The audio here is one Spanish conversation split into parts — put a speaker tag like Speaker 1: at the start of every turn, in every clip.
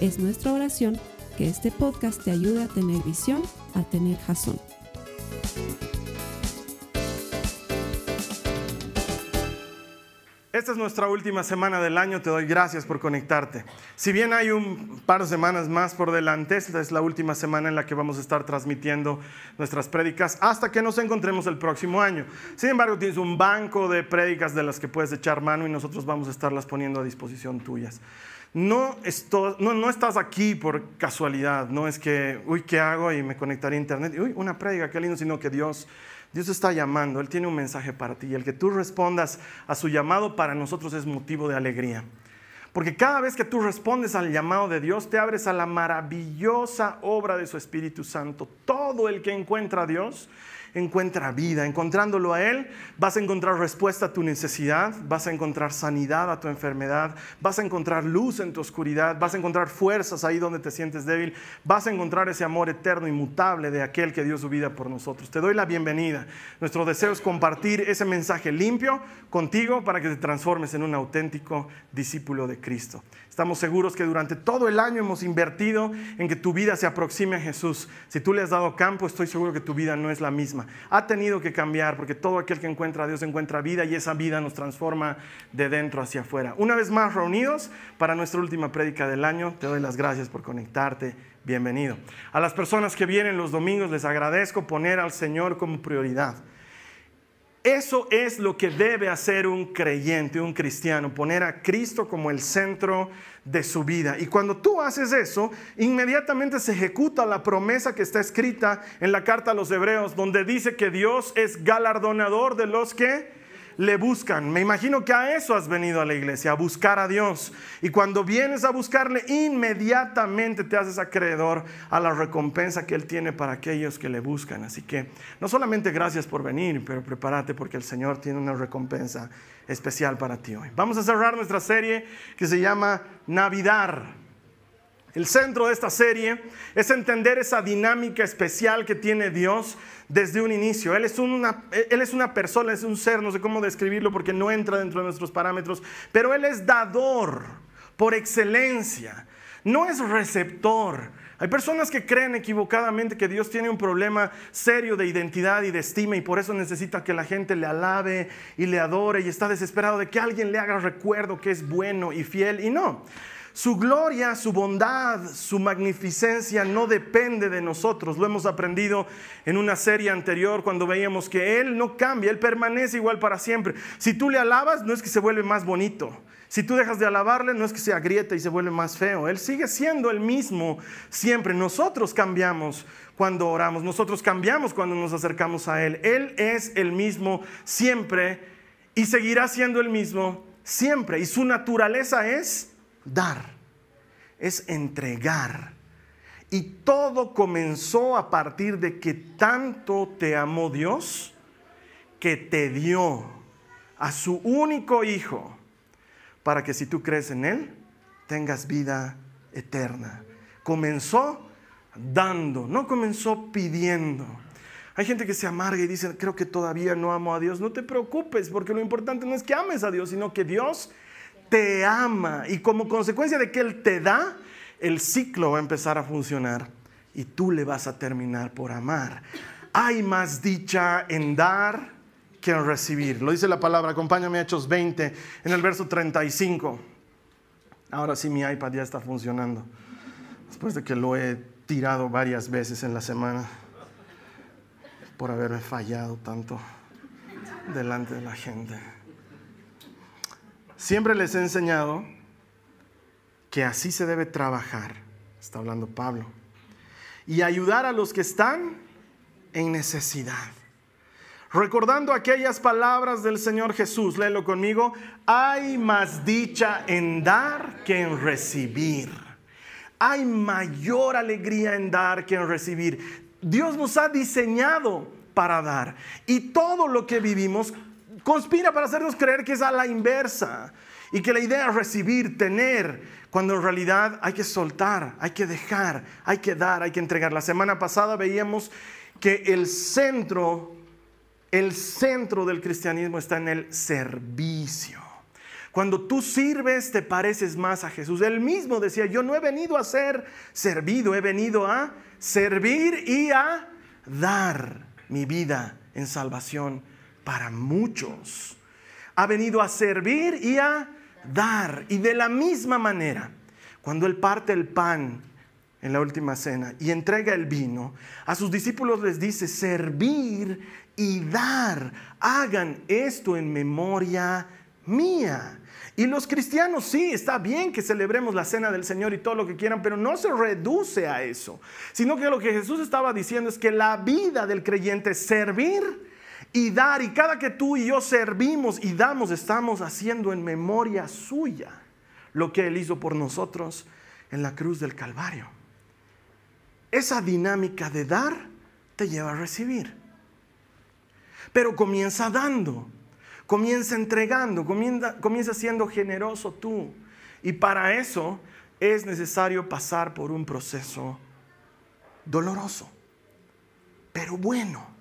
Speaker 1: Es nuestra oración que este podcast te ayude a tener visión, a tener jazón.
Speaker 2: Esta es nuestra última semana del año, te doy gracias por conectarte. Si bien hay un par de semanas más por delante, esta es la última semana en la que vamos a estar transmitiendo nuestras prédicas hasta que nos encontremos el próximo año. Sin embargo, tienes un banco de prédicas de las que puedes echar mano y nosotros vamos a estarlas poniendo a disposición tuyas. No, no, no, estás aquí por casualidad, no es que, uy, ¿qué hago? Y me conectaré a internet, uy, una prédica, qué lindo, sino que Dios Dios está llamando, Él tiene un mensaje para ti y el que tú respondas a su llamado para nosotros es motivo de alegría. Porque cada vez que tú respondes al llamado de Dios, te abres a la maravillosa obra de su Espíritu Santo. Todo el que encuentra a Dios encuentra vida. Encontrándolo a Él, vas a encontrar respuesta a tu necesidad, vas a encontrar sanidad a tu enfermedad, vas a encontrar luz en tu oscuridad, vas a encontrar fuerzas ahí donde te sientes débil, vas a encontrar ese amor eterno, inmutable de aquel que dio su vida por nosotros. Te doy la bienvenida. Nuestro deseo es compartir ese mensaje limpio contigo para que te transformes en un auténtico discípulo de Cristo. Estamos seguros que durante todo el año hemos invertido en que tu vida se aproxime a Jesús. Si tú le has dado campo, estoy seguro que tu vida no es la misma. Ha tenido que cambiar porque todo aquel que encuentra a Dios encuentra vida y esa vida nos transforma de dentro hacia afuera. Una vez más reunidos para nuestra última prédica del año, te doy las gracias por conectarte. Bienvenido. A las personas que vienen los domingos les agradezco poner al Señor como prioridad. Eso es lo que debe hacer un creyente, un cristiano, poner a Cristo como el centro de su vida. Y cuando tú haces eso, inmediatamente se ejecuta la promesa que está escrita en la carta a los hebreos, donde dice que Dios es galardonador de los que le buscan. Me imagino que a eso has venido a la iglesia, a buscar a Dios. Y cuando vienes a buscarle, inmediatamente te haces acreedor a la recompensa que Él tiene para aquellos que le buscan. Así que no solamente gracias por venir, pero prepárate porque el Señor tiene una recompensa especial para ti hoy. Vamos a cerrar nuestra serie que se llama Navidad. El centro de esta serie es entender esa dinámica especial que tiene Dios desde un inicio. Él es una, él es una persona, es un ser, no sé cómo describirlo porque no entra dentro de nuestros parámetros, pero Él es dador por excelencia, no es receptor. Hay personas que creen equivocadamente que Dios tiene un problema serio de identidad y de estima y por eso necesita que la gente le alabe y le adore y está desesperado de que alguien le haga recuerdo que es bueno y fiel. Y no, su gloria, su bondad, su magnificencia no depende de nosotros. Lo hemos aprendido en una serie anterior cuando veíamos que Él no cambia, Él permanece igual para siempre. Si tú le alabas, no es que se vuelve más bonito. Si tú dejas de alabarle, no es que se agrieta y se vuelve más feo. Él sigue siendo el mismo siempre. Nosotros cambiamos cuando oramos, nosotros cambiamos cuando nos acercamos a Él. Él es el mismo siempre y seguirá siendo el mismo siempre. Y su naturaleza es dar, es entregar. Y todo comenzó a partir de que tanto te amó Dios que te dio a su único hijo para que si tú crees en Él, tengas vida eterna. Comenzó dando, no comenzó pidiendo. Hay gente que se amarga y dice, creo que todavía no amo a Dios. No te preocupes, porque lo importante no es que ames a Dios, sino que Dios te ama y como consecuencia de que Él te da, el ciclo va a empezar a funcionar y tú le vas a terminar por amar. Hay más dicha en dar que en recibir. Lo dice la palabra, acompáñame a Hechos 20 en el verso 35. Ahora sí mi iPad ya está funcionando, después de que lo he tirado varias veces en la semana por haberme fallado tanto delante de la gente. Siempre les he enseñado que así se debe trabajar, está hablando Pablo, y ayudar a los que están en necesidad. Recordando aquellas palabras del Señor Jesús, léelo conmigo, hay más dicha en dar que en recibir. Hay mayor alegría en dar que en recibir. Dios nos ha diseñado para dar. Y todo lo que vivimos conspira para hacernos creer que es a la inversa. Y que la idea es recibir, tener, cuando en realidad hay que soltar, hay que dejar, hay que dar, hay que entregar. La semana pasada veíamos que el centro, el centro del cristianismo está en el servicio. Cuando tú sirves te pareces más a Jesús. Él mismo decía, yo no he venido a ser servido, he venido a servir y a dar mi vida en salvación para muchos. Ha venido a servir y a dar. Y de la misma manera, cuando Él parte el pan en la última cena y entrega el vino, a sus discípulos les dice, servir y dar. Hagan esto en memoria mía. Y los cristianos sí, está bien que celebremos la cena del Señor y todo lo que quieran, pero no se reduce a eso, sino que lo que Jesús estaba diciendo es que la vida del creyente es servir y dar, y cada que tú y yo servimos y damos, estamos haciendo en memoria suya lo que Él hizo por nosotros en la cruz del Calvario. Esa dinámica de dar te lleva a recibir. Pero comienza dando. Comienza entregando, comienza, siendo generoso tú. Y para eso es necesario pasar por un proceso doloroso, pero bueno.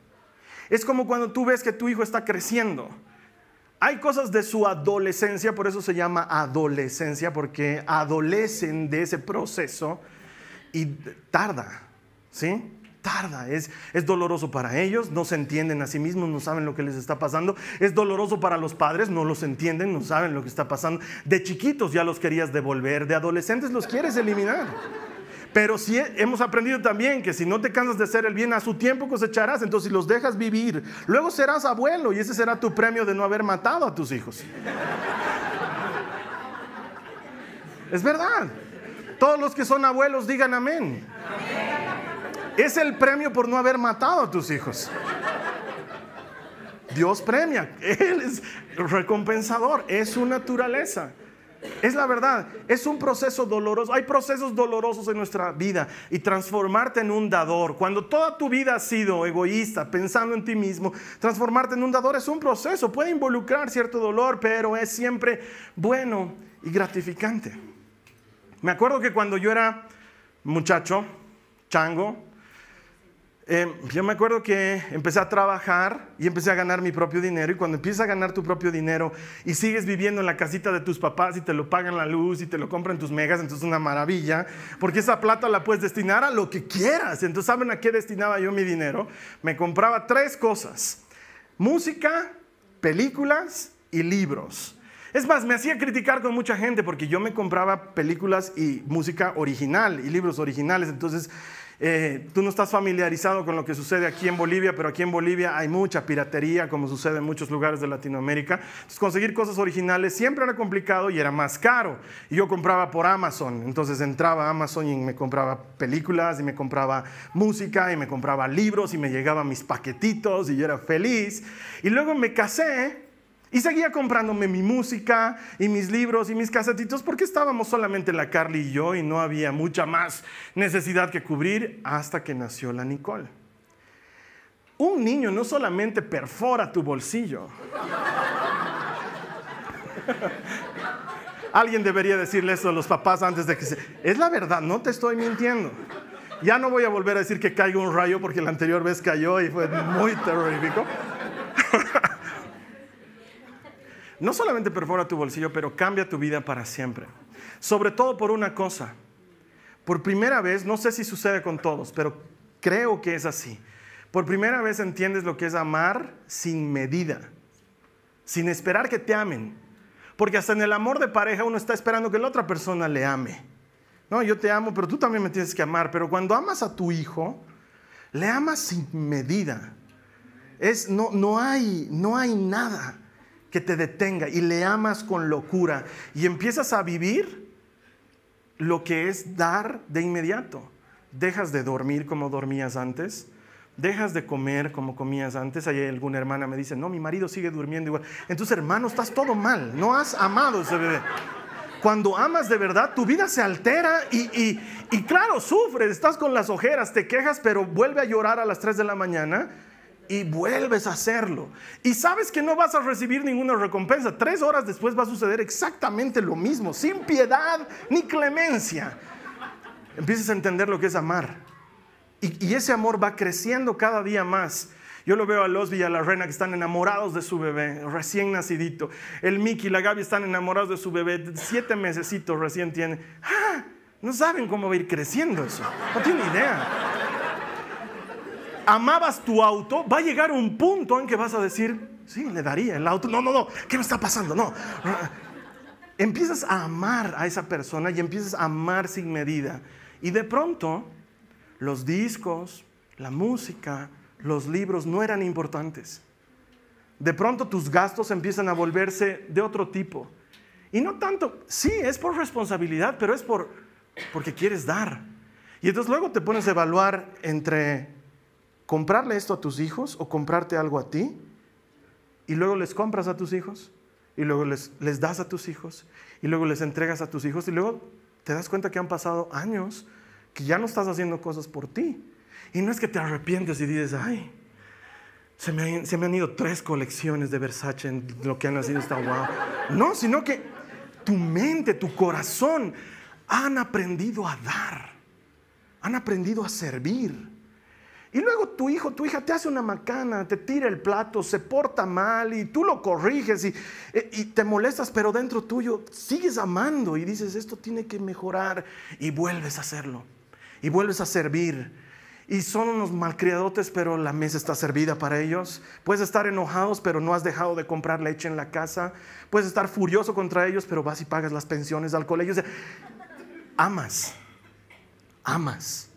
Speaker 2: Es como cuando tú ves que tu hijo está creciendo. Hay cosas de su adolescencia, por eso se llama adolescencia, porque adolecen de ese proceso y tarda, ¿sí? tarda, es, es doloroso para ellos, no se entienden a sí mismos, no saben lo que les está pasando, es doloroso para los padres, no los entienden, no saben lo que está pasando. De chiquitos ya los querías devolver, de adolescentes los quieres eliminar. Pero si hemos aprendido también que si no te cansas de hacer el bien, a su tiempo cosecharás. Entonces, si los dejas vivir, luego serás abuelo y ese será tu premio de no haber matado a tus hijos. Es verdad. Todos los que son abuelos digan amén. amén. Es el premio por no haber matado a tus hijos. Dios premia, Él es recompensador, es su naturaleza. Es la verdad, es un proceso doloroso. Hay procesos dolorosos en nuestra vida y transformarte en un dador. Cuando toda tu vida ha sido egoísta, pensando en ti mismo, transformarte en un dador es un proceso. Puede involucrar cierto dolor, pero es siempre bueno y gratificante. Me acuerdo que cuando yo era muchacho, chango, Em, yo me acuerdo que empecé a trabajar y empecé a ganar mi propio dinero y cuando empiezas a ganar tu propio dinero y sigues viviendo en la casita de tus papás y te lo pagan la luz y te lo compran tus megas, entonces es una maravilla, porque esa plata la puedes destinar a lo que quieras. Entonces, ¿saben a qué destinaba yo mi dinero? Me compraba tres cosas, música, películas y libros. Es más, me hacía criticar con mucha gente porque yo me compraba películas y música original y libros originales. Entonces, eh, tú no estás familiarizado con lo que sucede aquí en Bolivia, pero aquí en Bolivia hay mucha piratería, como sucede en muchos lugares de Latinoamérica. Entonces, conseguir cosas originales siempre era complicado y era más caro. Y yo compraba por Amazon. Entonces entraba a Amazon y me compraba películas y me compraba música y me compraba libros y me llegaban mis paquetitos y yo era feliz. Y luego me casé y seguía comprándome mi música y mis libros y mis casetitos porque estábamos solamente la Carly y yo y no había mucha más necesidad que cubrir hasta que nació la Nicole. Un niño no solamente perfora tu bolsillo. Alguien debería decirle eso a los papás antes de que se... Es la verdad, no te estoy mintiendo. Ya no voy a volver a decir que caiga un rayo porque la anterior vez cayó y fue muy terrorífico. no solamente perfora tu bolsillo, pero cambia tu vida para siempre. Sobre todo por una cosa. Por primera vez, no sé si sucede con todos, pero creo que es así. Por primera vez entiendes lo que es amar sin medida, sin esperar que te amen. Porque hasta en el amor de pareja uno está esperando que la otra persona le ame. No, yo te amo, pero tú también me tienes que amar. Pero cuando amas a tu hijo, le amas sin medida. Es, no, no, hay, no hay nada que te detenga y le amas con locura y empiezas a vivir lo que es dar de inmediato. Dejas de dormir como dormías antes, dejas de comer como comías antes. Hay alguna hermana me dice, no, mi marido sigue durmiendo igual. Entonces, hermano, estás todo mal, no has amado ese bebé. Cuando amas de verdad, tu vida se altera y, y claro, sufres, estás con las ojeras, te quejas, pero vuelve a llorar a las 3 de la mañana y vuelves a hacerlo. Y sabes que no vas a recibir ninguna recompensa. Tres horas después va a suceder exactamente lo mismo, sin piedad ni clemencia. Empiezas a entender lo que es amar. Y, ese amor va creciendo cada día más. Yo lo veo a los y a la reina que están enamorados de su bebé, recién nacidito. El Mickey y la Gaby están enamorados de su bebé, siete mesecitos recién tienen. ¡Ah! No saben cómo va a ir creciendo eso. No tienen idea amabas tu auto, va a llegar un punto en que vas a decir, sí, le daría el auto. No, no, no, ¿qué me está pasando? No. Empiezas a amar a esa persona y empiezas a amar sin medida. Y de pronto, los discos, la música, los libros no eran importantes. De pronto tus gastos empiezan a volverse de otro tipo. Y no tanto, sí, es por responsabilidad, pero es por, porque quieres dar. Y entonces luego te pones a evaluar entre comprarle esto a tus hijos o comprarte algo a ti y luego les compras a tus hijos y luego les, les das a tus hijos y luego les entregas a tus hijos y luego te das cuenta que han pasado años que ya no estás haciendo cosas por ti. Y no es que te arrepientes y dices, ay, se me, se me han ido tres colecciones de Versace lo que han nacido esta guau. No, sino que tu mente, tu corazón han aprendido a dar, han aprendido a servir. Y luego tu hijo, tu hija te hace una macana, te tira el plato, se porta mal y tú lo corriges y, eh, y, te molestas, pero dentro tuyo sigues amando y dices, esto tiene que mejorar y vuelves a hacerlo y vuelves a servir. Y son unos malcriadotes, pero la mesa está servida para ellos. Puedes estar enojados, pero no has dejado de comprar leche en la casa. Puedes estar furioso contra ellos, pero vas y pagas las pensiones al colegio. amas, amas.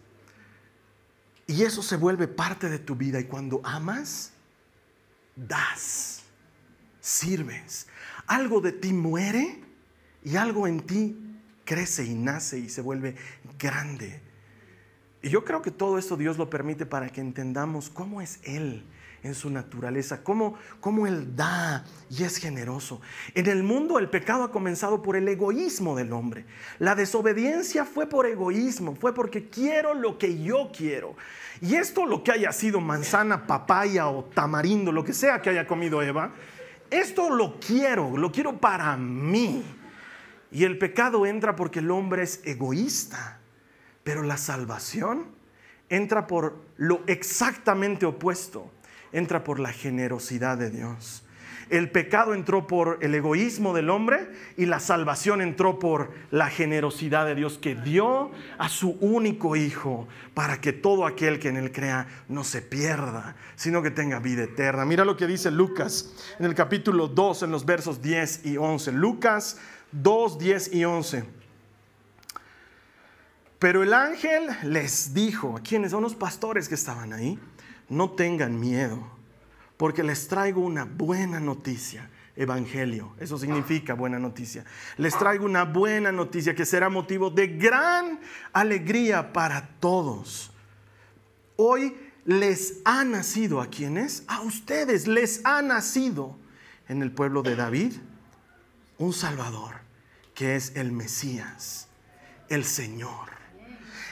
Speaker 2: Y eso se vuelve parte de tu vida. Y cuando amas, das, sirves. Algo de ti muere y algo en ti crece y nace y se vuelve grande. Y yo creo que todo esto Dios lo permite para que entendamos cómo es Él en su naturaleza, cómo, cómo Él da y es generoso. En el mundo el pecado ha comenzado por el egoísmo del hombre. La desobediencia fue por egoísmo, fue porque quiero lo que yo quiero. Y esto lo que haya sido manzana, papaya o tamarindo, lo que sea que haya comido Eva, esto lo quiero, lo quiero para mí. Y el pecado entra porque el hombre es egoísta, pero la salvación entra por lo exactamente opuesto entra por la generosidad de Dios. El pecado entró por el egoísmo del hombre y la salvación entró por la generosidad de Dios que dio a su único Hijo para que todo aquel que en él crea no se pierda, sino que tenga vida eterna. Mira lo que dice Lucas en el capítulo 2, en los versos 10 y 11. Lucas 2, 10 y 11. Pero el ángel les dijo, ¿a quiénes? son los pastores que estaban ahí no tengan miedo, porque les traigo una buena noticia. Evangelio, eso significa buena noticia. Les traigo una buena noticia que será motivo de gran alegría para todos. Hoy les ha nacido a quienes, a ustedes les ha nacido en el pueblo de David un Salvador, que es el Mesías, el Señor.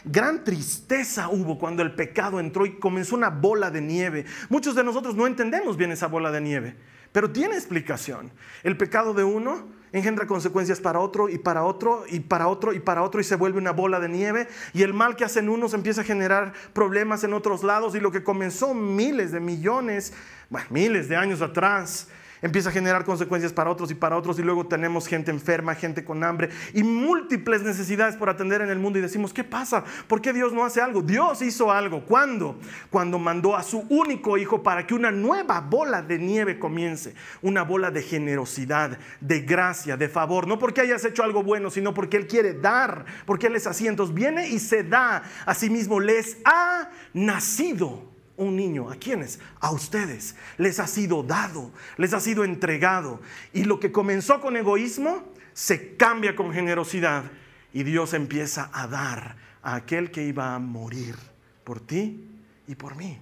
Speaker 2: Gran tristeza hubo cuando el pecado entró y comenzó una bola de nieve. Muchos de nosotros no entendemos bien esa bola de nieve, pero tiene explicación. El pecado de uno engendra consecuencias para otro y para otro y para otro y para otro y se vuelve una bola de nieve y el mal que hacen unos empieza a generar problemas en otros lados y lo que comenzó miles de millones, bueno, miles de años atrás, empieza a generar consecuencias para otros y para otros y luego tenemos gente enferma, gente con hambre y múltiples necesidades por atender en el mundo y decimos, ¿qué pasa? ¿Por qué Dios no hace algo? Dios hizo algo. ¿Cuándo? Cuando mandó a su único hijo para que una nueva bola de nieve comience, una bola de generosidad, de gracia, de favor, no porque hayas hecho algo bueno, sino porque Él quiere dar, porque Él es así, entonces viene y se da a sí mismo, les ha nacido un niño. ¿A quiénes? A ustedes. Les ha sido dado, les ha sido entregado. Y lo que comenzó con egoísmo se cambia con generosidad. Y Dios empieza a dar a aquel que iba a morir por ti y por mí.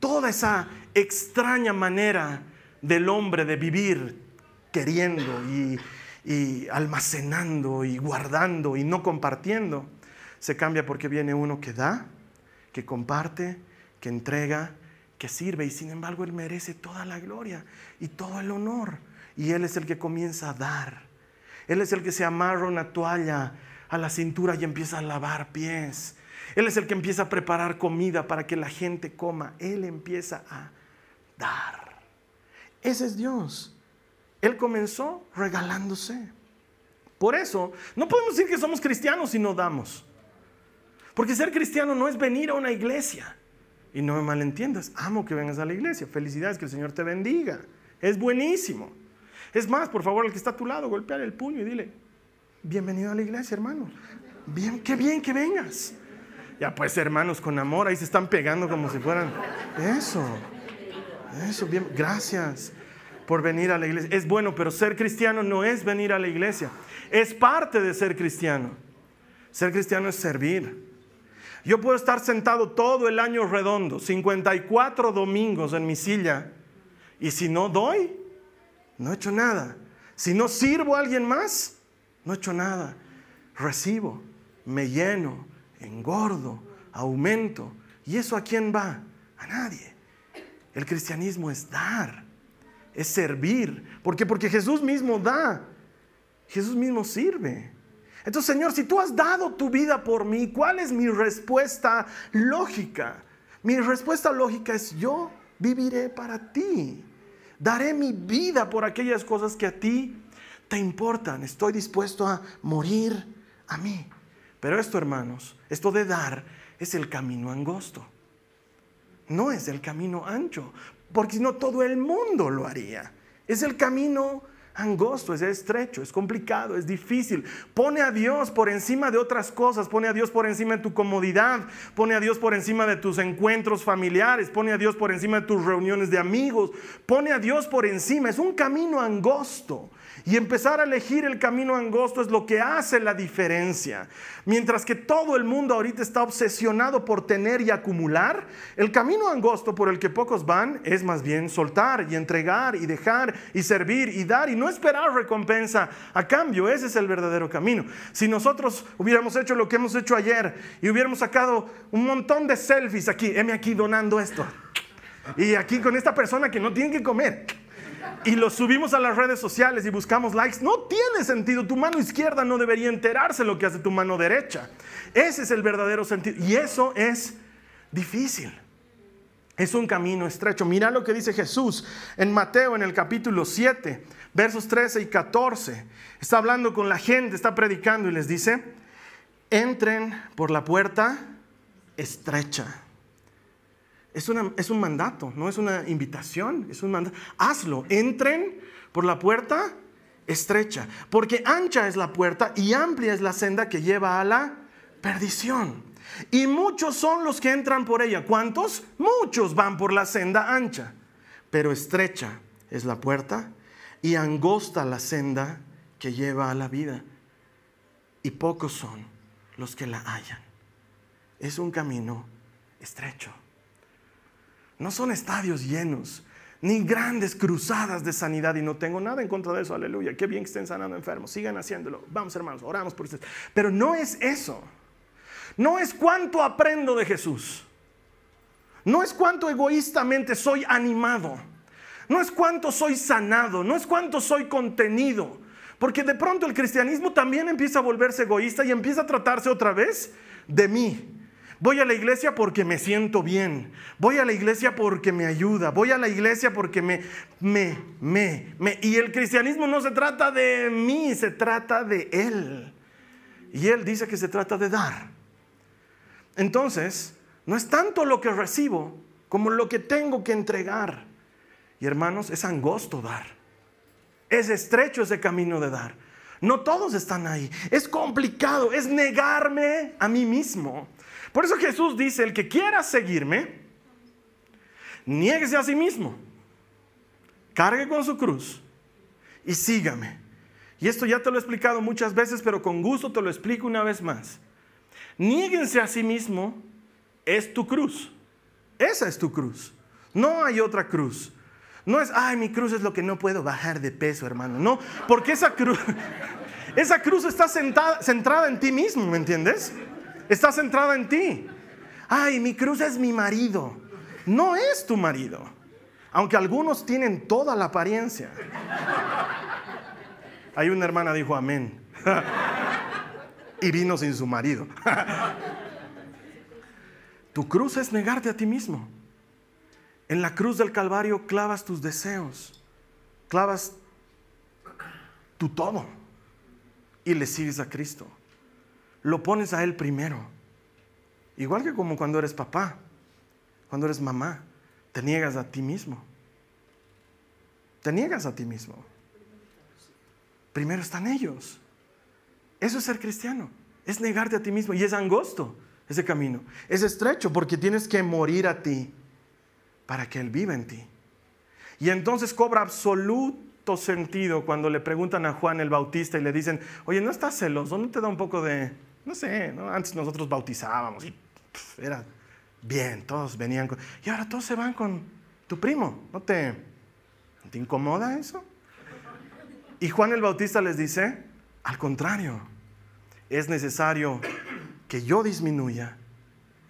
Speaker 2: Toda esa extraña manera del hombre de vivir queriendo y, y almacenando y guardando y no compartiendo. Se cambia porque viene uno que da, que comparte, que entrega, que sirve y sin embargo Él merece toda la gloria y todo el honor. Y Él es el que comienza a dar. Él es el que se amarra una toalla a la cintura y empieza a lavar pies. Él es el que empieza a preparar comida para que la gente coma. Él empieza a dar. Ese es Dios. Él comenzó regalándose. Por eso, no podemos decir que somos cristianos si no damos. Porque ser cristiano no es venir a una iglesia. Y no me malentiendas, amo que vengas a la iglesia. Felicidades, que el Señor te bendiga. Es buenísimo. Es más, por favor, el que está a tu lado, golpear el puño y dile, bienvenido a la iglesia, hermano. Bien, qué bien que vengas. Ya pues, hermanos, con amor, ahí se están pegando como si fueran... Eso, eso, bien, gracias por venir a la iglesia. Es bueno, pero ser cristiano no es venir a la iglesia. Es parte de ser cristiano. Ser cristiano es servir. Yo puedo estar sentado todo el año redondo, 54 domingos en mi silla, y si no doy, no he hecho nada. Si no sirvo a alguien más, no he hecho nada. Recibo, me lleno, engordo, aumento. ¿Y eso a quién va? A nadie. El cristianismo es dar, es servir. ¿Por qué? Porque Jesús mismo da. Jesús mismo sirve. Entonces, Señor, si tú has dado tu vida por mí, ¿cuál es mi respuesta lógica? Mi respuesta lógica es yo viviré para ti. Daré mi vida por aquellas cosas que a ti te importan. Estoy dispuesto a morir a mí. Pero esto, hermanos, esto de dar es el camino angosto. No es el camino ancho, porque si no todo el mundo lo haría. Es el camino angosto, es estrecho, es complicado, es difícil. Pone a Dios por encima de otras cosas, pone a Dios por encima de tu comodidad, pone a Dios por encima de tus encuentros familiares, pone a Dios por encima de tus reuniones de amigos, pone a Dios por encima. Es un camino angosto. Y empezar a elegir el camino angosto es lo que hace la diferencia. Mientras que todo el mundo ahorita está obsesionado por tener y acumular, el camino angosto por el que pocos van es más bien soltar y entregar y dejar y servir y dar y no esperar recompensa a cambio. Ese es el verdadero camino. Si nosotros hubiéramos hecho lo que hemos hecho ayer y hubiéramos sacado un montón de selfies aquí, heme aquí donando esto. Y aquí con esta persona que no tiene que comer y lo subimos a las redes sociales y buscamos likes, no tiene sentido. Tu mano izquierda no debería enterarse lo que hace tu mano derecha. Ese es el verdadero sentido. Y eso es difícil. Es un camino estrecho. Mira lo que dice Jesús en Mateo en el capítulo 7, versos 13 y 14. Está hablando con la gente, está predicando y les dice, entren por la puerta estrecha es, un mandato, no es una invitación, es un mandato. Hazlo, entren por la puerta estrecha, porque ancha es la puerta y amplia es la senda que lleva a la perdición. Y muchos son los que entran por ella. ¿Cuántos? Muchos van por la senda ancha, pero estrecha es la puerta y angosta la senda que lleva a la vida. Y pocos son los que la hallan. Es un camino estrecho. No son estadios llenos, ni grandes cruzadas de sanidad. Y no tengo nada en contra de eso, aleluya. Qué bien que estén sanando enfermos, sigan haciéndolo. Vamos hermanos, oramos por ustedes. Pero no es eso. No es cuánto aprendo de Jesús. No es cuánto egoístamente soy animado. No es cuánto soy sanado. No es cuánto soy contenido. Porque de pronto el cristianismo también empieza a volverse egoísta y empieza a tratarse otra vez de mí. Voy a la iglesia porque me siento bien. Voy a la iglesia porque me ayuda. Voy a la iglesia porque me, me, me, me. Y el cristianismo no se trata de mí, se trata de Él. Y Él dice que se trata de dar. Entonces, no es tanto lo que recibo como lo que tengo que entregar. Y hermanos, es angosto dar. Es estrecho ese camino de dar. No todos están ahí. Es complicado. Es negarme a mí mismo. Por eso Jesús dice, el que quiera seguirme, niéguese a sí mismo, cargue con su cruz y sígame. Y esto ya te lo he explicado muchas veces, pero con gusto te lo explico una vez más. Niéguense a sí mismo es tu cruz. Esa es tu cruz. No hay otra cruz. No es, ay, mi cruz es lo que no puedo bajar de peso, hermano. No, porque esa cruz, esa cruz está centrada en ti mismo, ¿me entiendes? Está centrada en ti. Ay, mi cruz es mi marido. No es tu marido. Aunque algunos tienen toda la apariencia. Hay una hermana dijo amén. y vino sin su marido. tu cruz es negarte a ti mismo. En la cruz del Calvario clavas tus deseos, clavas tu todo y le sigues a Cristo. Lo pones a Él primero. Igual que como cuando eres papá, cuando eres mamá, te niegas a ti mismo. Te niegas a ti mismo. Primero están ellos. Eso es ser cristiano. Es negarte a ti mismo. Y es angosto ese camino. Es estrecho porque tienes que morir a ti para que Él viva en ti. Y entonces cobra absoluto sentido cuando le preguntan a Juan el Bautista y le dicen, oye, ¿no estás celoso? ¿No te da un poco de, no sé, antes nosotros bautizábamos y era bien, todos venían con, y ahora todos se van con tu primo, ¿no te, ¿no te incomoda eso? Y Juan el Bautista les dice, al contrario, es necesario que yo disminuya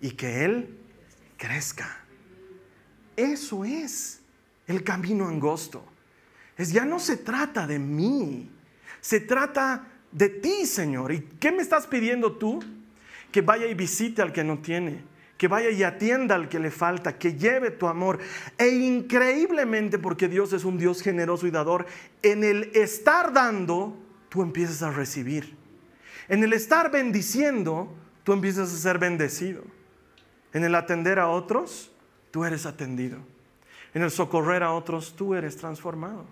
Speaker 2: y que Él crezca. Eso es el camino angosto. Es ya no se trata de mí, se trata de ti, Señor. ¿Y qué me estás pidiendo tú? Que vaya y visite al que no tiene, que vaya y atienda al que le falta, que lleve tu amor. E increíblemente, porque Dios es un Dios generoso y dador, en el estar dando, tú empiezas a recibir. En el estar bendiciendo, tú empiezas a ser bendecido. En el atender a otros, tú eres atendido. En el socorrer a otros, tú eres transformado.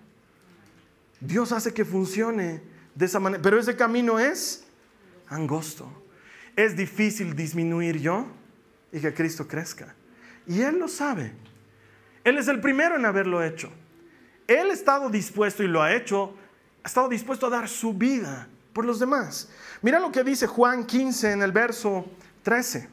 Speaker 2: Dios hace que funcione de esa manera, pero ese camino es angosto. Es difícil disminuir yo y que Cristo crezca. Y Él lo sabe. Él es el primero en haberlo hecho. Él ha estado dispuesto y lo ha hecho, ha estado dispuesto a dar su vida por los demás. Mira lo que dice Juan 15 en el verso 13.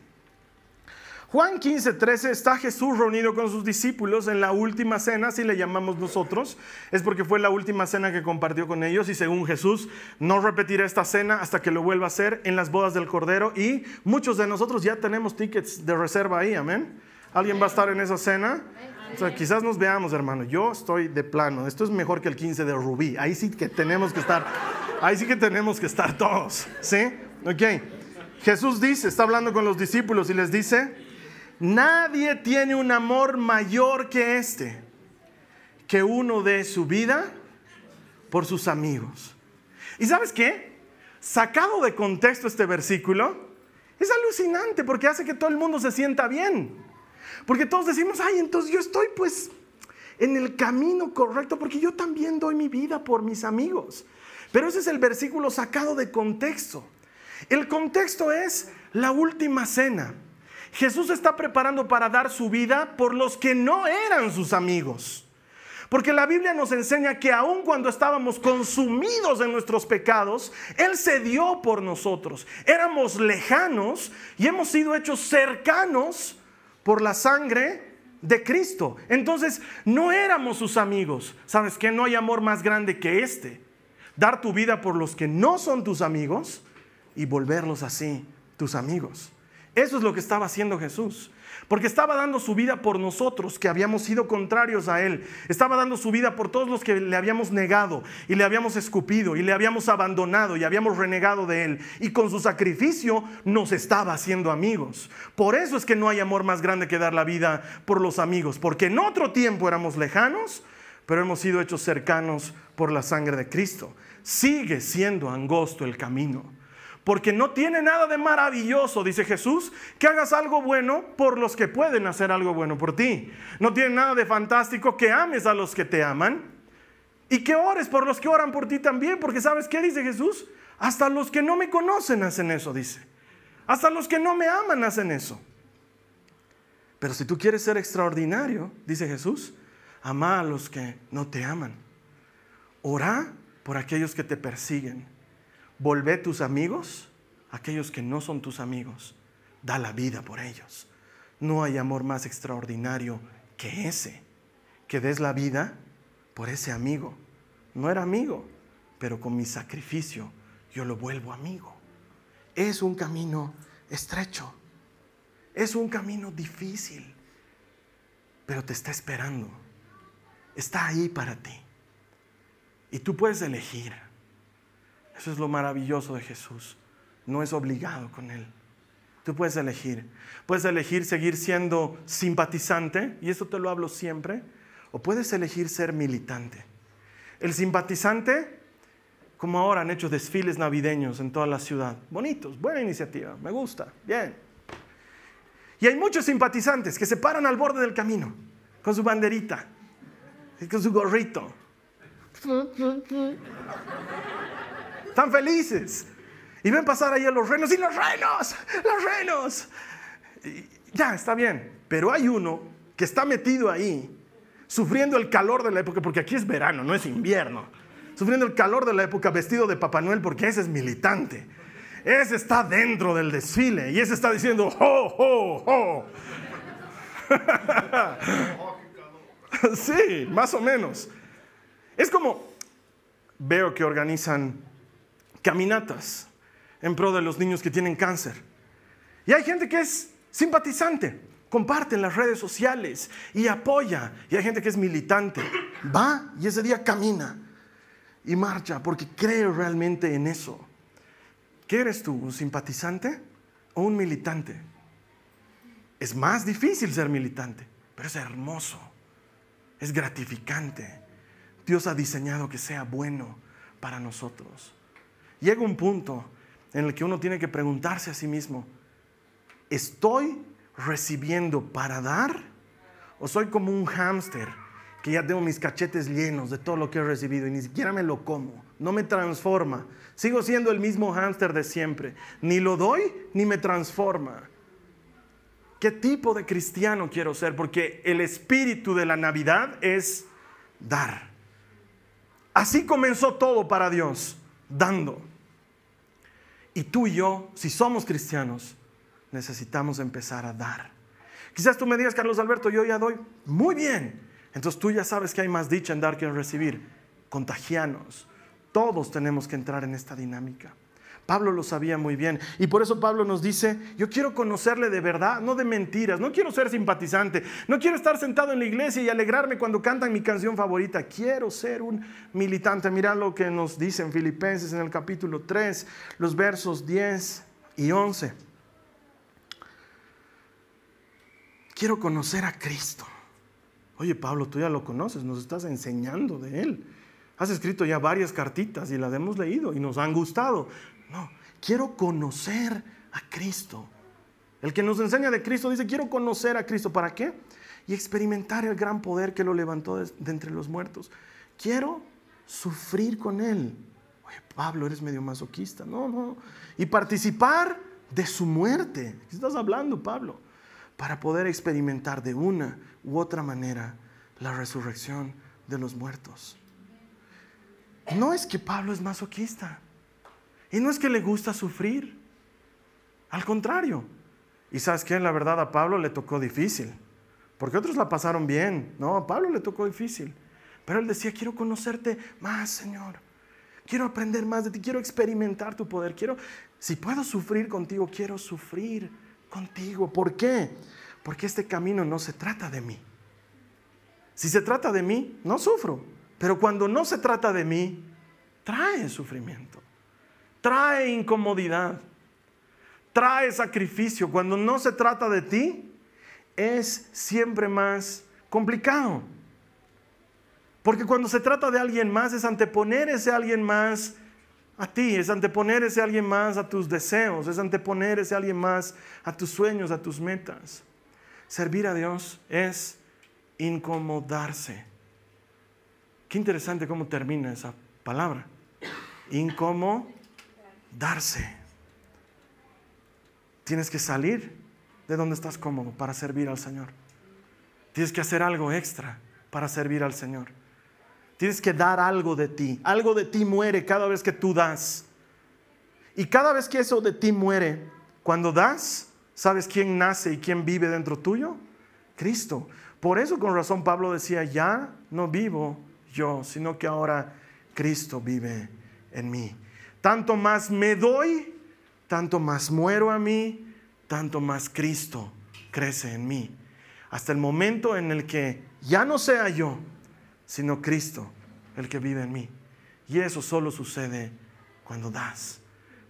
Speaker 2: Juan 15, 13 está Jesús reunido con sus discípulos en la última cena, si le llamamos nosotros, es porque fue la última cena que compartió con ellos y según Jesús no repetirá esta cena hasta que lo vuelva a hacer en las bodas del Cordero y muchos de nosotros ya tenemos tickets de reserva ahí, amén. ¿Alguien va a estar en esa cena? Quizás nos veamos, hermano. Yo estoy de plano. Esto es mejor que el 15 de Rubí. Ahí sí que tenemos que estar. Ahí sí que tenemos que estar todos. ¿Sí? Ok. Jesús dice, está hablando con los discípulos y les dice, Nadie tiene un amor mayor que este, que uno de su vida por sus amigos. ¿Y sabes qué? Sacado de contexto este versículo, es alucinante porque hace que todo el mundo se sienta bien. Porque todos decimos, ay, entonces yo estoy pues en el camino correcto porque yo también doy mi vida por mis amigos. Pero ese es el versículo sacado de contexto. El contexto es la última cena. Jesús está preparando para dar su vida por los que no eran sus amigos. Porque la Biblia nos enseña que aun cuando estábamos consumidos en nuestros pecados, Él se dio por nosotros. Éramos lejanos y hemos sido hechos cercanos por la sangre de Cristo. Entonces, no éramos sus amigos. ¿Sabes que No hay amor más grande que este. Dar tu vida por los que no son tus amigos y volverlos así tus amigos. Eso es lo que estaba haciendo Jesús. Porque estaba dando su vida por nosotros que habíamos sido contrarios a Él. Estaba dando su vida por todos los que le habíamos negado y le habíamos escupido y le habíamos abandonado y habíamos renegado de Él. Y con su sacrificio nos estaba haciendo amigos. Por eso es que no hay amor más grande que dar la vida por los amigos. Porque en otro tiempo éramos lejanos, pero hemos sido hechos cercanos por la sangre de Cristo. Sigue siendo angosto el camino. Porque no tiene nada de maravilloso, dice Jesús, que hagas algo bueno por los que pueden hacer algo bueno por ti. No tiene nada de fantástico que ames a los que te aman y que ores por los que oran por ti también. Porque sabes qué dice Jesús? Hasta los que no me conocen hacen eso, dice. Hasta los que no me aman hacen eso. Pero si tú quieres ser extraordinario, dice Jesús, ama a los que no te aman. Ora por aquellos que te persiguen Volvé tus amigos, aquellos que no son tus amigos. Da la vida por ellos. No hay amor más extraordinario que ese, que des la vida por ese amigo. No era amigo, pero con mi sacrificio yo lo vuelvo amigo. Es un camino estrecho, es un camino difícil, pero te está esperando. Está ahí para ti. Y tú puedes elegir. Eso es lo maravilloso de Jesús. No es obligado con Él. Tú puedes elegir. Puedes elegir seguir siendo simpatizante, y eso te lo hablo siempre, o puedes elegir ser militante. El simpatizante, como ahora han hecho desfiles navideños en toda la ciudad. Bonitos, buena iniciativa, me gusta, bien. Y hay muchos simpatizantes que se paran al borde del camino con su banderita con su gorrito. Están felices. Y ven pasar ahí a los renos y los renos, los renos. ya, está bien. Pero hay uno que está metido ahí, sufriendo el calor de la época, porque aquí es verano, no es invierno. Sufriendo el calor de la época vestido de Papá Noel, porque ese es militante. Ese está dentro del desfile y ese está diciendo, ¡ho, ho, ho! sí, más o menos. Es como, veo que organizan caminatas en pro de los niños que tienen cáncer. Y hay gente que es simpatizante, comparte en las redes sociales y apoya. Y hay gente que es militante, va y ese día camina y marcha porque cree realmente en eso. ¿Qué eres tú? ¿Un simpatizante o un militante? Es más difícil ser militante, pero es hermoso, es gratificante. Dios ha diseñado que sea bueno para nosotros. Llega un punto en el que uno tiene que preguntarse a sí mismo, ¿estoy recibiendo para dar? ¿O soy como un hámster que ya tengo mis cachetes llenos de todo lo que he recibido y ni siquiera me lo como? No me transforma. Sigo siendo el mismo hámster de siempre. Ni lo doy ni me transforma. ¿Qué tipo de cristiano quiero ser? Porque el espíritu de la Navidad es dar. Así comenzó todo para Dios, dando. Y tú y yo, si somos cristianos, necesitamos empezar a dar. Quizás tú me digas, Carlos Alberto, yo ya doy muy bien. Entonces tú ya sabes que hay más dicha en dar que en recibir. Contagianos. Todos tenemos que entrar en esta dinámica. Pablo lo sabía muy bien. Y por eso Pablo nos dice, yo quiero conocerle de verdad, no de mentiras. No quiero ser simpatizante. No quiero estar sentado en la iglesia y alegrarme cuando cantan mi canción favorita. Quiero ser un militante. Mira lo que nos dice en Filipenses en el capítulo 3, los versos 10 y 11. Quiero conocer a Cristo. Oye Pablo, tú ya lo conoces, nos estás enseñando de Él. Has escrito ya varias cartitas y las hemos leído y nos han gustado. No, quiero conocer a Cristo. El que nos enseña de Cristo dice, quiero conocer a Cristo. ¿Para qué? Y experimentar el gran poder que lo levantó de, entre los muertos. Quiero sufrir con Él. Oye, Pablo, eres medio masoquista. No, no. Y participar de su muerte. ¿Qué estás hablando, Pablo? Para poder experimentar de una u otra manera la resurrección de los muertos. No es que Pablo es masoquista. Y no es que le gusta sufrir. Al contrario. Y sabes que la verdad a Pablo le tocó difícil. Porque otros la pasaron bien. No, a Pablo le tocó difícil. Pero él decía, quiero conocerte más, Señor. Quiero aprender más de ti. Quiero experimentar tu poder. Quiero, si puedo sufrir contigo, quiero sufrir contigo. ¿Por qué? Porque este camino no se trata de mí. Si se trata de mí, no sufro. Pero cuando no se trata de mí, trae sufrimiento, trae incomodidad, trae sacrificio. Cuando no se trata de ti, es siempre más complicado. Porque cuando se trata de alguien más, es anteponer ese alguien más a ti, es anteponer ese alguien más a tus deseos, es anteponer ese alguien más a tus sueños, a tus metas. Servir a Dios es incomodarse. Qué interesante cómo termina esa palabra. Incomodarse. Tienes que salir de donde estás cómodo para servir al Señor. Tienes que hacer algo extra para servir al Señor. Tienes que dar algo de ti. Algo de ti muere cada vez que tú das. Y cada vez que eso de ti muere, cuando das, ¿sabes quién nace y quién vive dentro tuyo? Cristo. Por eso con razón Pablo decía, ya no vivo yo, sino que ahora Cristo vive en mí. Tanto más me doy, tanto más muero a mí, tanto más Cristo crece en mí. Hasta el momento en el que ya no sea yo, sino Cristo el que vive en mí. Y eso solo sucede cuando das,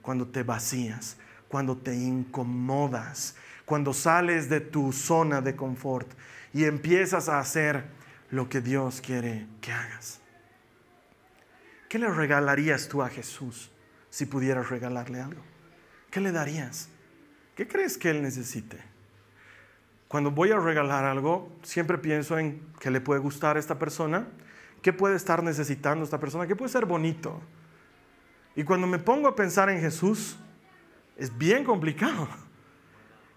Speaker 2: cuando te vacías, cuando te incomodas, cuando sales de tu zona de confort y empiezas a hacer lo que Dios quiere que hagas. ¿Qué le regalarías tú a Jesús si pudieras regalarle algo? ¿Qué le darías? ¿Qué crees que Él necesite? Cuando voy a regalar algo, siempre pienso en qué le puede gustar a esta persona, qué puede estar necesitando esta persona, qué puede ser bonito. Y cuando me pongo a pensar en Jesús, es bien complicado.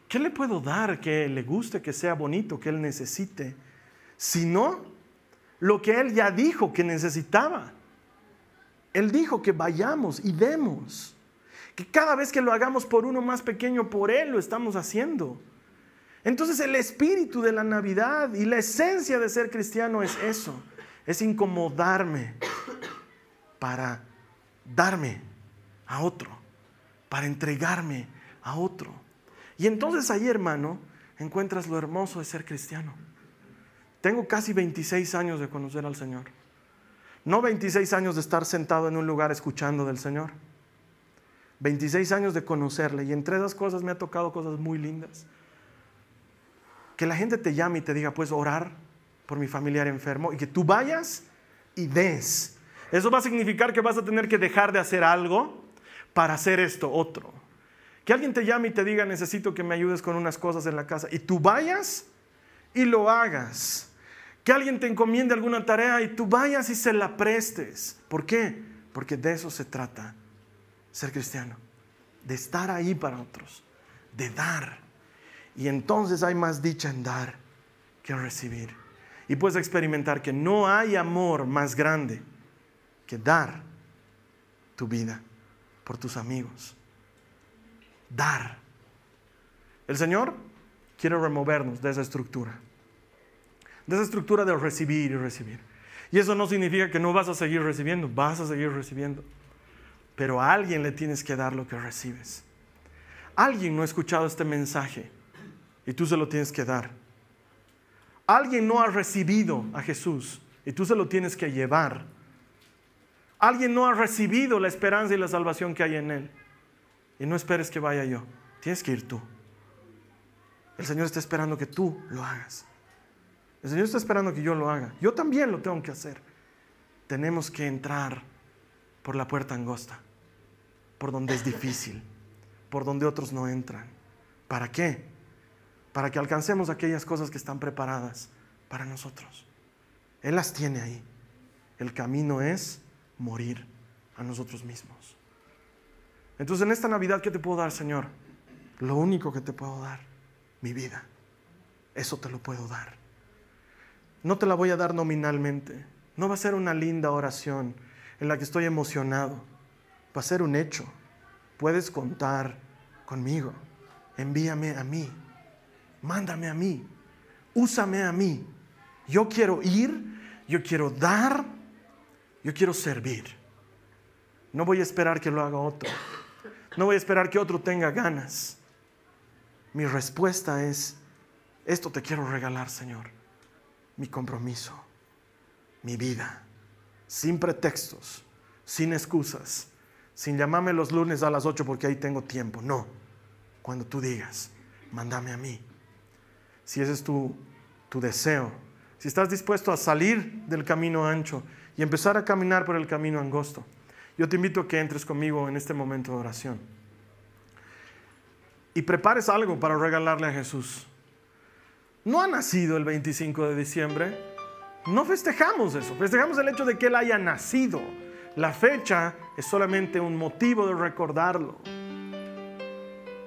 Speaker 2: ¿Qué le puedo dar que le guste, que sea bonito, que él necesite? Si no, lo que él ya dijo que necesitaba. Él dijo que vayamos y demos. Que cada vez que lo hagamos por uno más pequeño, por él lo estamos haciendo. Entonces el espíritu de la Navidad y la esencia de ser cristiano es eso. Es incomodarme para darme a otro, para entregarme a otro. Y entonces ahí, hermano, encuentras lo hermoso de ser cristiano. Tengo casi 26 años de conocer al Señor. No 26 años de estar sentado en un lugar escuchando del Señor. 26 años de conocerle. Y entre esas cosas me ha tocado cosas muy lindas. Que la gente te llame y te diga, puedes orar por mi familiar enfermo. Y que tú vayas y des. Eso va a significar que vas a tener que dejar de hacer algo para hacer esto otro. Que alguien te llame y te diga, necesito que me ayudes con unas cosas en la casa. Y tú vayas y lo hagas. Que alguien te encomiende alguna tarea y tú vayas y se la prestes. ¿Por qué? Porque de eso se trata ser cristiano. De estar ahí para otros. De dar. Y entonces hay más dicha en dar que en recibir. Y puedes experimentar que no hay amor más grande que dar tu vida por tus amigos dar. El Señor quiere removernos de esa estructura, de esa estructura de recibir y recibir. Y eso no significa que no vas a seguir recibiendo, vas a seguir recibiendo. Pero a alguien le tienes que dar lo que recibes. Alguien no ha escuchado este mensaje y tú se lo tienes que dar. Alguien no ha recibido a Jesús y tú se lo tienes que llevar. Alguien no ha recibido la esperanza y la salvación que hay en Él y no esperes que vaya yo. Tienes que ir tú. El Señor está esperando que tú lo hagas. El Señor está esperando que yo lo haga. Yo también lo tengo que hacer. Tenemos que entrar por la puerta angosta, por donde es difícil, por donde otros no entran. ¿Para qué? Para que alcancemos aquellas cosas que están preparadas para nosotros. Él las tiene ahí. El camino es morir a nosotros mismos. Entonces en esta Navidad, ¿qué te puedo dar, Señor? Lo único que te puedo dar, mi vida. Eso te lo puedo dar. No te la voy a dar nominalmente. No va a ser una linda oración en la que estoy emocionado. Va a ser un hecho. Puedes contar conmigo. Envíame a mí. Mándame a mí. Úsame a mí. Yo quiero ir. Yo quiero dar. Yo quiero servir. No voy a esperar que lo haga otro. No voy a esperar que otro tenga ganas. Mi respuesta es, esto te quiero regalar, Señor. Mi compromiso, mi vida, sin pretextos, sin excusas, sin llamarme los lunes a las 8 porque ahí tengo tiempo. No, cuando tú digas, mándame a mí. Si ese es tu, tu deseo, si estás dispuesto a salir del camino ancho y empezar a caminar por el camino angosto yo te invito a que entres conmigo en este momento de oración. Y prepares algo para regalarle a Jesús. No ha nacido el 25 de diciembre. No festejamos eso. Festejamos el hecho de que Él haya nacido. La fecha es solamente un motivo de recordarlo.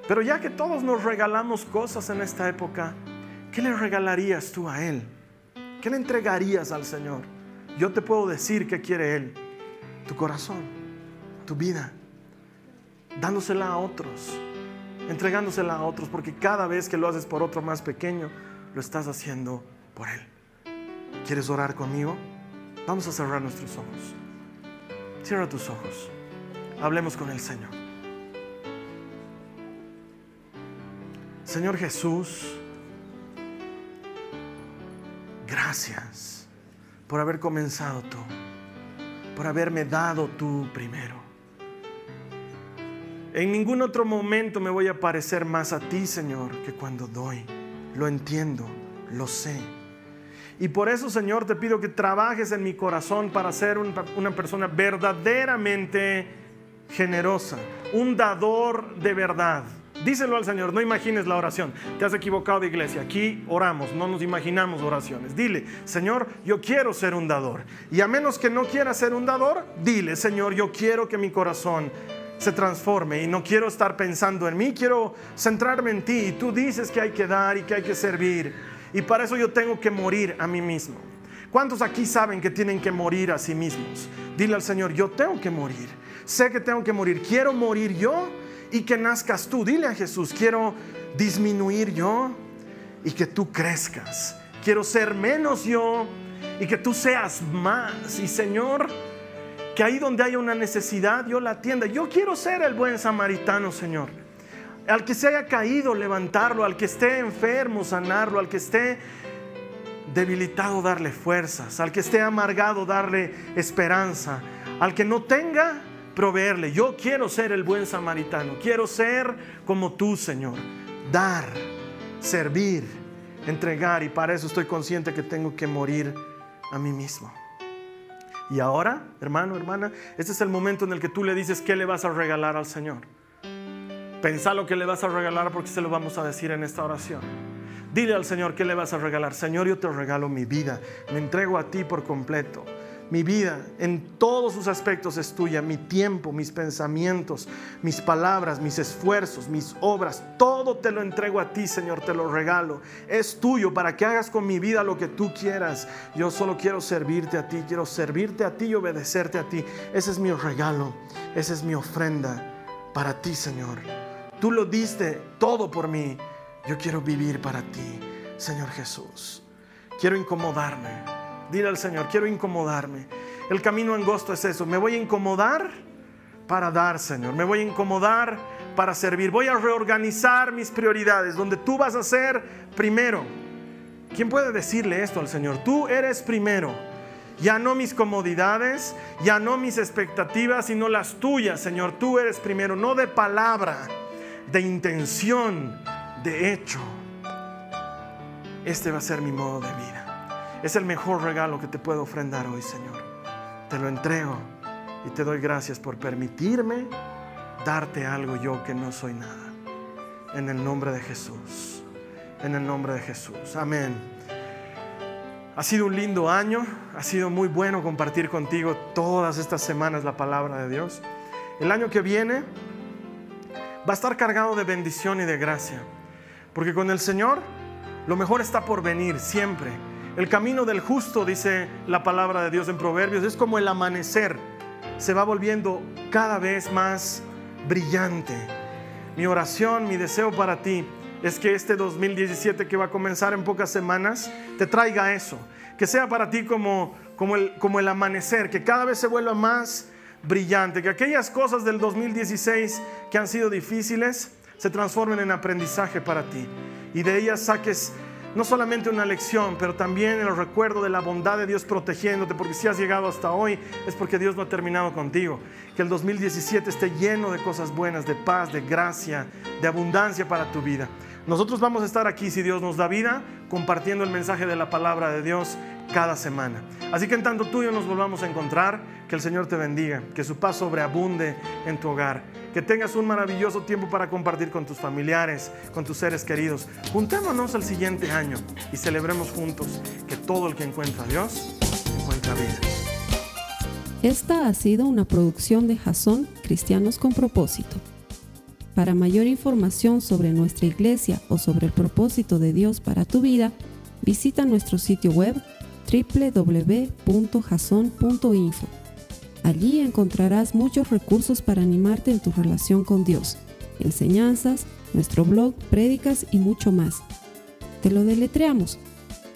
Speaker 2: Pero ya que todos nos regalamos cosas en esta época, ¿qué le regalarías tú a Él? ¿Qué le entregarías al Señor? Yo te puedo decir qué quiere Él. Tu corazón tu vida, dándosela a otros, entregándosela a otros, porque cada vez que lo haces por otro más pequeño, lo estás haciendo por Él. ¿Quieres orar conmigo? Vamos a cerrar nuestros ojos. Cierra tus ojos. Hablemos con el Señor. Señor Jesús, gracias por haber comenzado tú, por haberme dado tú primero. En ningún otro momento me voy a parecer más a ti, Señor, que cuando doy. Lo entiendo, lo sé. Y por eso, Señor, te pido que trabajes en mi corazón para ser una persona verdaderamente generosa, un dador de verdad. Díselo al Señor, no imagines la oración. Te has equivocado de iglesia. Aquí oramos, no nos imaginamos oraciones. Dile, Señor, yo quiero ser un dador. Y a menos que no quiera ser un dador, dile, Señor, yo quiero que mi corazón se transforme y no quiero estar pensando en mí, quiero centrarme en ti. Y tú dices que hay que dar y que hay que servir. Y para eso yo tengo que morir a mí mismo. ¿Cuántos aquí saben que tienen que morir a sí mismos? Dile al Señor, yo tengo que morir. Sé que tengo que morir. Quiero morir yo y que nazcas tú. Dile a Jesús, quiero disminuir yo y que tú crezcas. Quiero ser menos yo y que tú seas más. Y Señor, que ahí donde haya una necesidad, yo la atienda. Yo quiero ser el buen samaritano, Señor. Al que se haya caído, levantarlo. Al que esté enfermo, sanarlo. Al que esté debilitado, darle fuerzas. Al que esté amargado, darle esperanza. Al que no tenga, proveerle. Yo quiero ser el buen samaritano. Quiero ser como tú, Señor. Dar, servir, entregar. Y para eso estoy consciente que tengo que morir a mí mismo. Y ahora, hermano, hermana, este es el momento en el que tú le dices qué le vas a regalar al Señor. Pensá lo que le vas a regalar porque se lo vamos a decir en esta oración. Dile al Señor qué le vas a regalar. Señor, yo te regalo mi vida. Me entrego a ti por completo. Mi vida en todos sus aspectos es tuya. Mi tiempo, mis pensamientos, mis palabras, mis esfuerzos, mis obras, todo te lo entrego a ti, Señor, te lo regalo. Es tuyo para que hagas con mi vida lo que tú quieras. Yo solo quiero servirte a ti, quiero servirte a ti y obedecerte a ti. Ese es mi regalo, esa es mi ofrenda para ti, Señor. Tú lo diste todo por mí. Yo quiero vivir para ti, Señor Jesús. Quiero incomodarme Dile al Señor, quiero incomodarme. El camino angosto es eso. Me voy a incomodar para dar, Señor. Me voy a incomodar para servir. Voy a reorganizar mis prioridades, donde tú vas a ser primero. ¿Quién puede decirle esto al Señor? Tú eres primero. Ya no mis comodidades, ya no mis expectativas, sino las tuyas, Señor. Tú eres primero, no de palabra, de intención, de hecho. Este va a ser mi modo de vida. Es el mejor regalo que te puedo ofrendar hoy, Señor. Te lo entrego y te doy gracias por permitirme darte algo yo que no soy nada. En el nombre de Jesús. En el nombre de Jesús. Amén. Ha sido un lindo año. Ha sido muy bueno compartir contigo todas estas semanas la palabra de Dios. El año que viene va a estar cargado de bendición y de gracia. Porque con el Señor lo mejor está por venir siempre. El camino del justo, dice la palabra de Dios en Proverbios, es como el amanecer. Se va volviendo cada vez más brillante. Mi oración, mi deseo para ti es que este 2017 que va a comenzar en pocas semanas te traiga eso. Que sea para ti como, como, el, como el amanecer, que cada vez se vuelva más brillante. Que aquellas cosas del 2016 que han sido difíciles se transformen en aprendizaje para ti. Y de ellas saques no solamente una lección, pero también el recuerdo de la bondad de Dios protegiéndote, porque si has llegado hasta hoy es porque Dios no ha terminado contigo. Que el 2017 esté lleno de cosas buenas, de paz, de gracia, de abundancia para tu vida. Nosotros vamos a estar aquí, si Dios nos da vida, compartiendo el mensaje de la palabra de Dios cada semana. Así que en tanto tú y yo nos volvamos a encontrar, que el Señor te bendiga, que su paz sobreabunde en tu hogar, que tengas un maravilloso tiempo para compartir con tus familiares, con tus seres queridos. Juntémonos el siguiente año y celebremos juntos que todo el que encuentra a Dios encuentra vida.
Speaker 1: Esta ha sido una producción de Jason Cristianos con propósito. Para mayor información sobre nuestra iglesia o sobre el propósito de Dios para tu vida, visita nuestro sitio web www.jason.info. Allí encontrarás muchos recursos para animarte en tu relación con Dios, enseñanzas, nuestro blog, prédicas y mucho más. Te lo deletreamos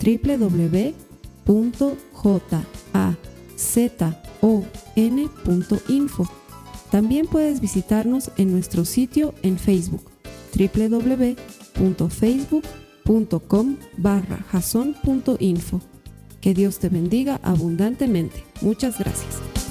Speaker 1: www.jazon.info. También puedes visitarnos en nuestro sitio en Facebook www.facebook.com barra Que Dios te bendiga abundantemente. Muchas gracias.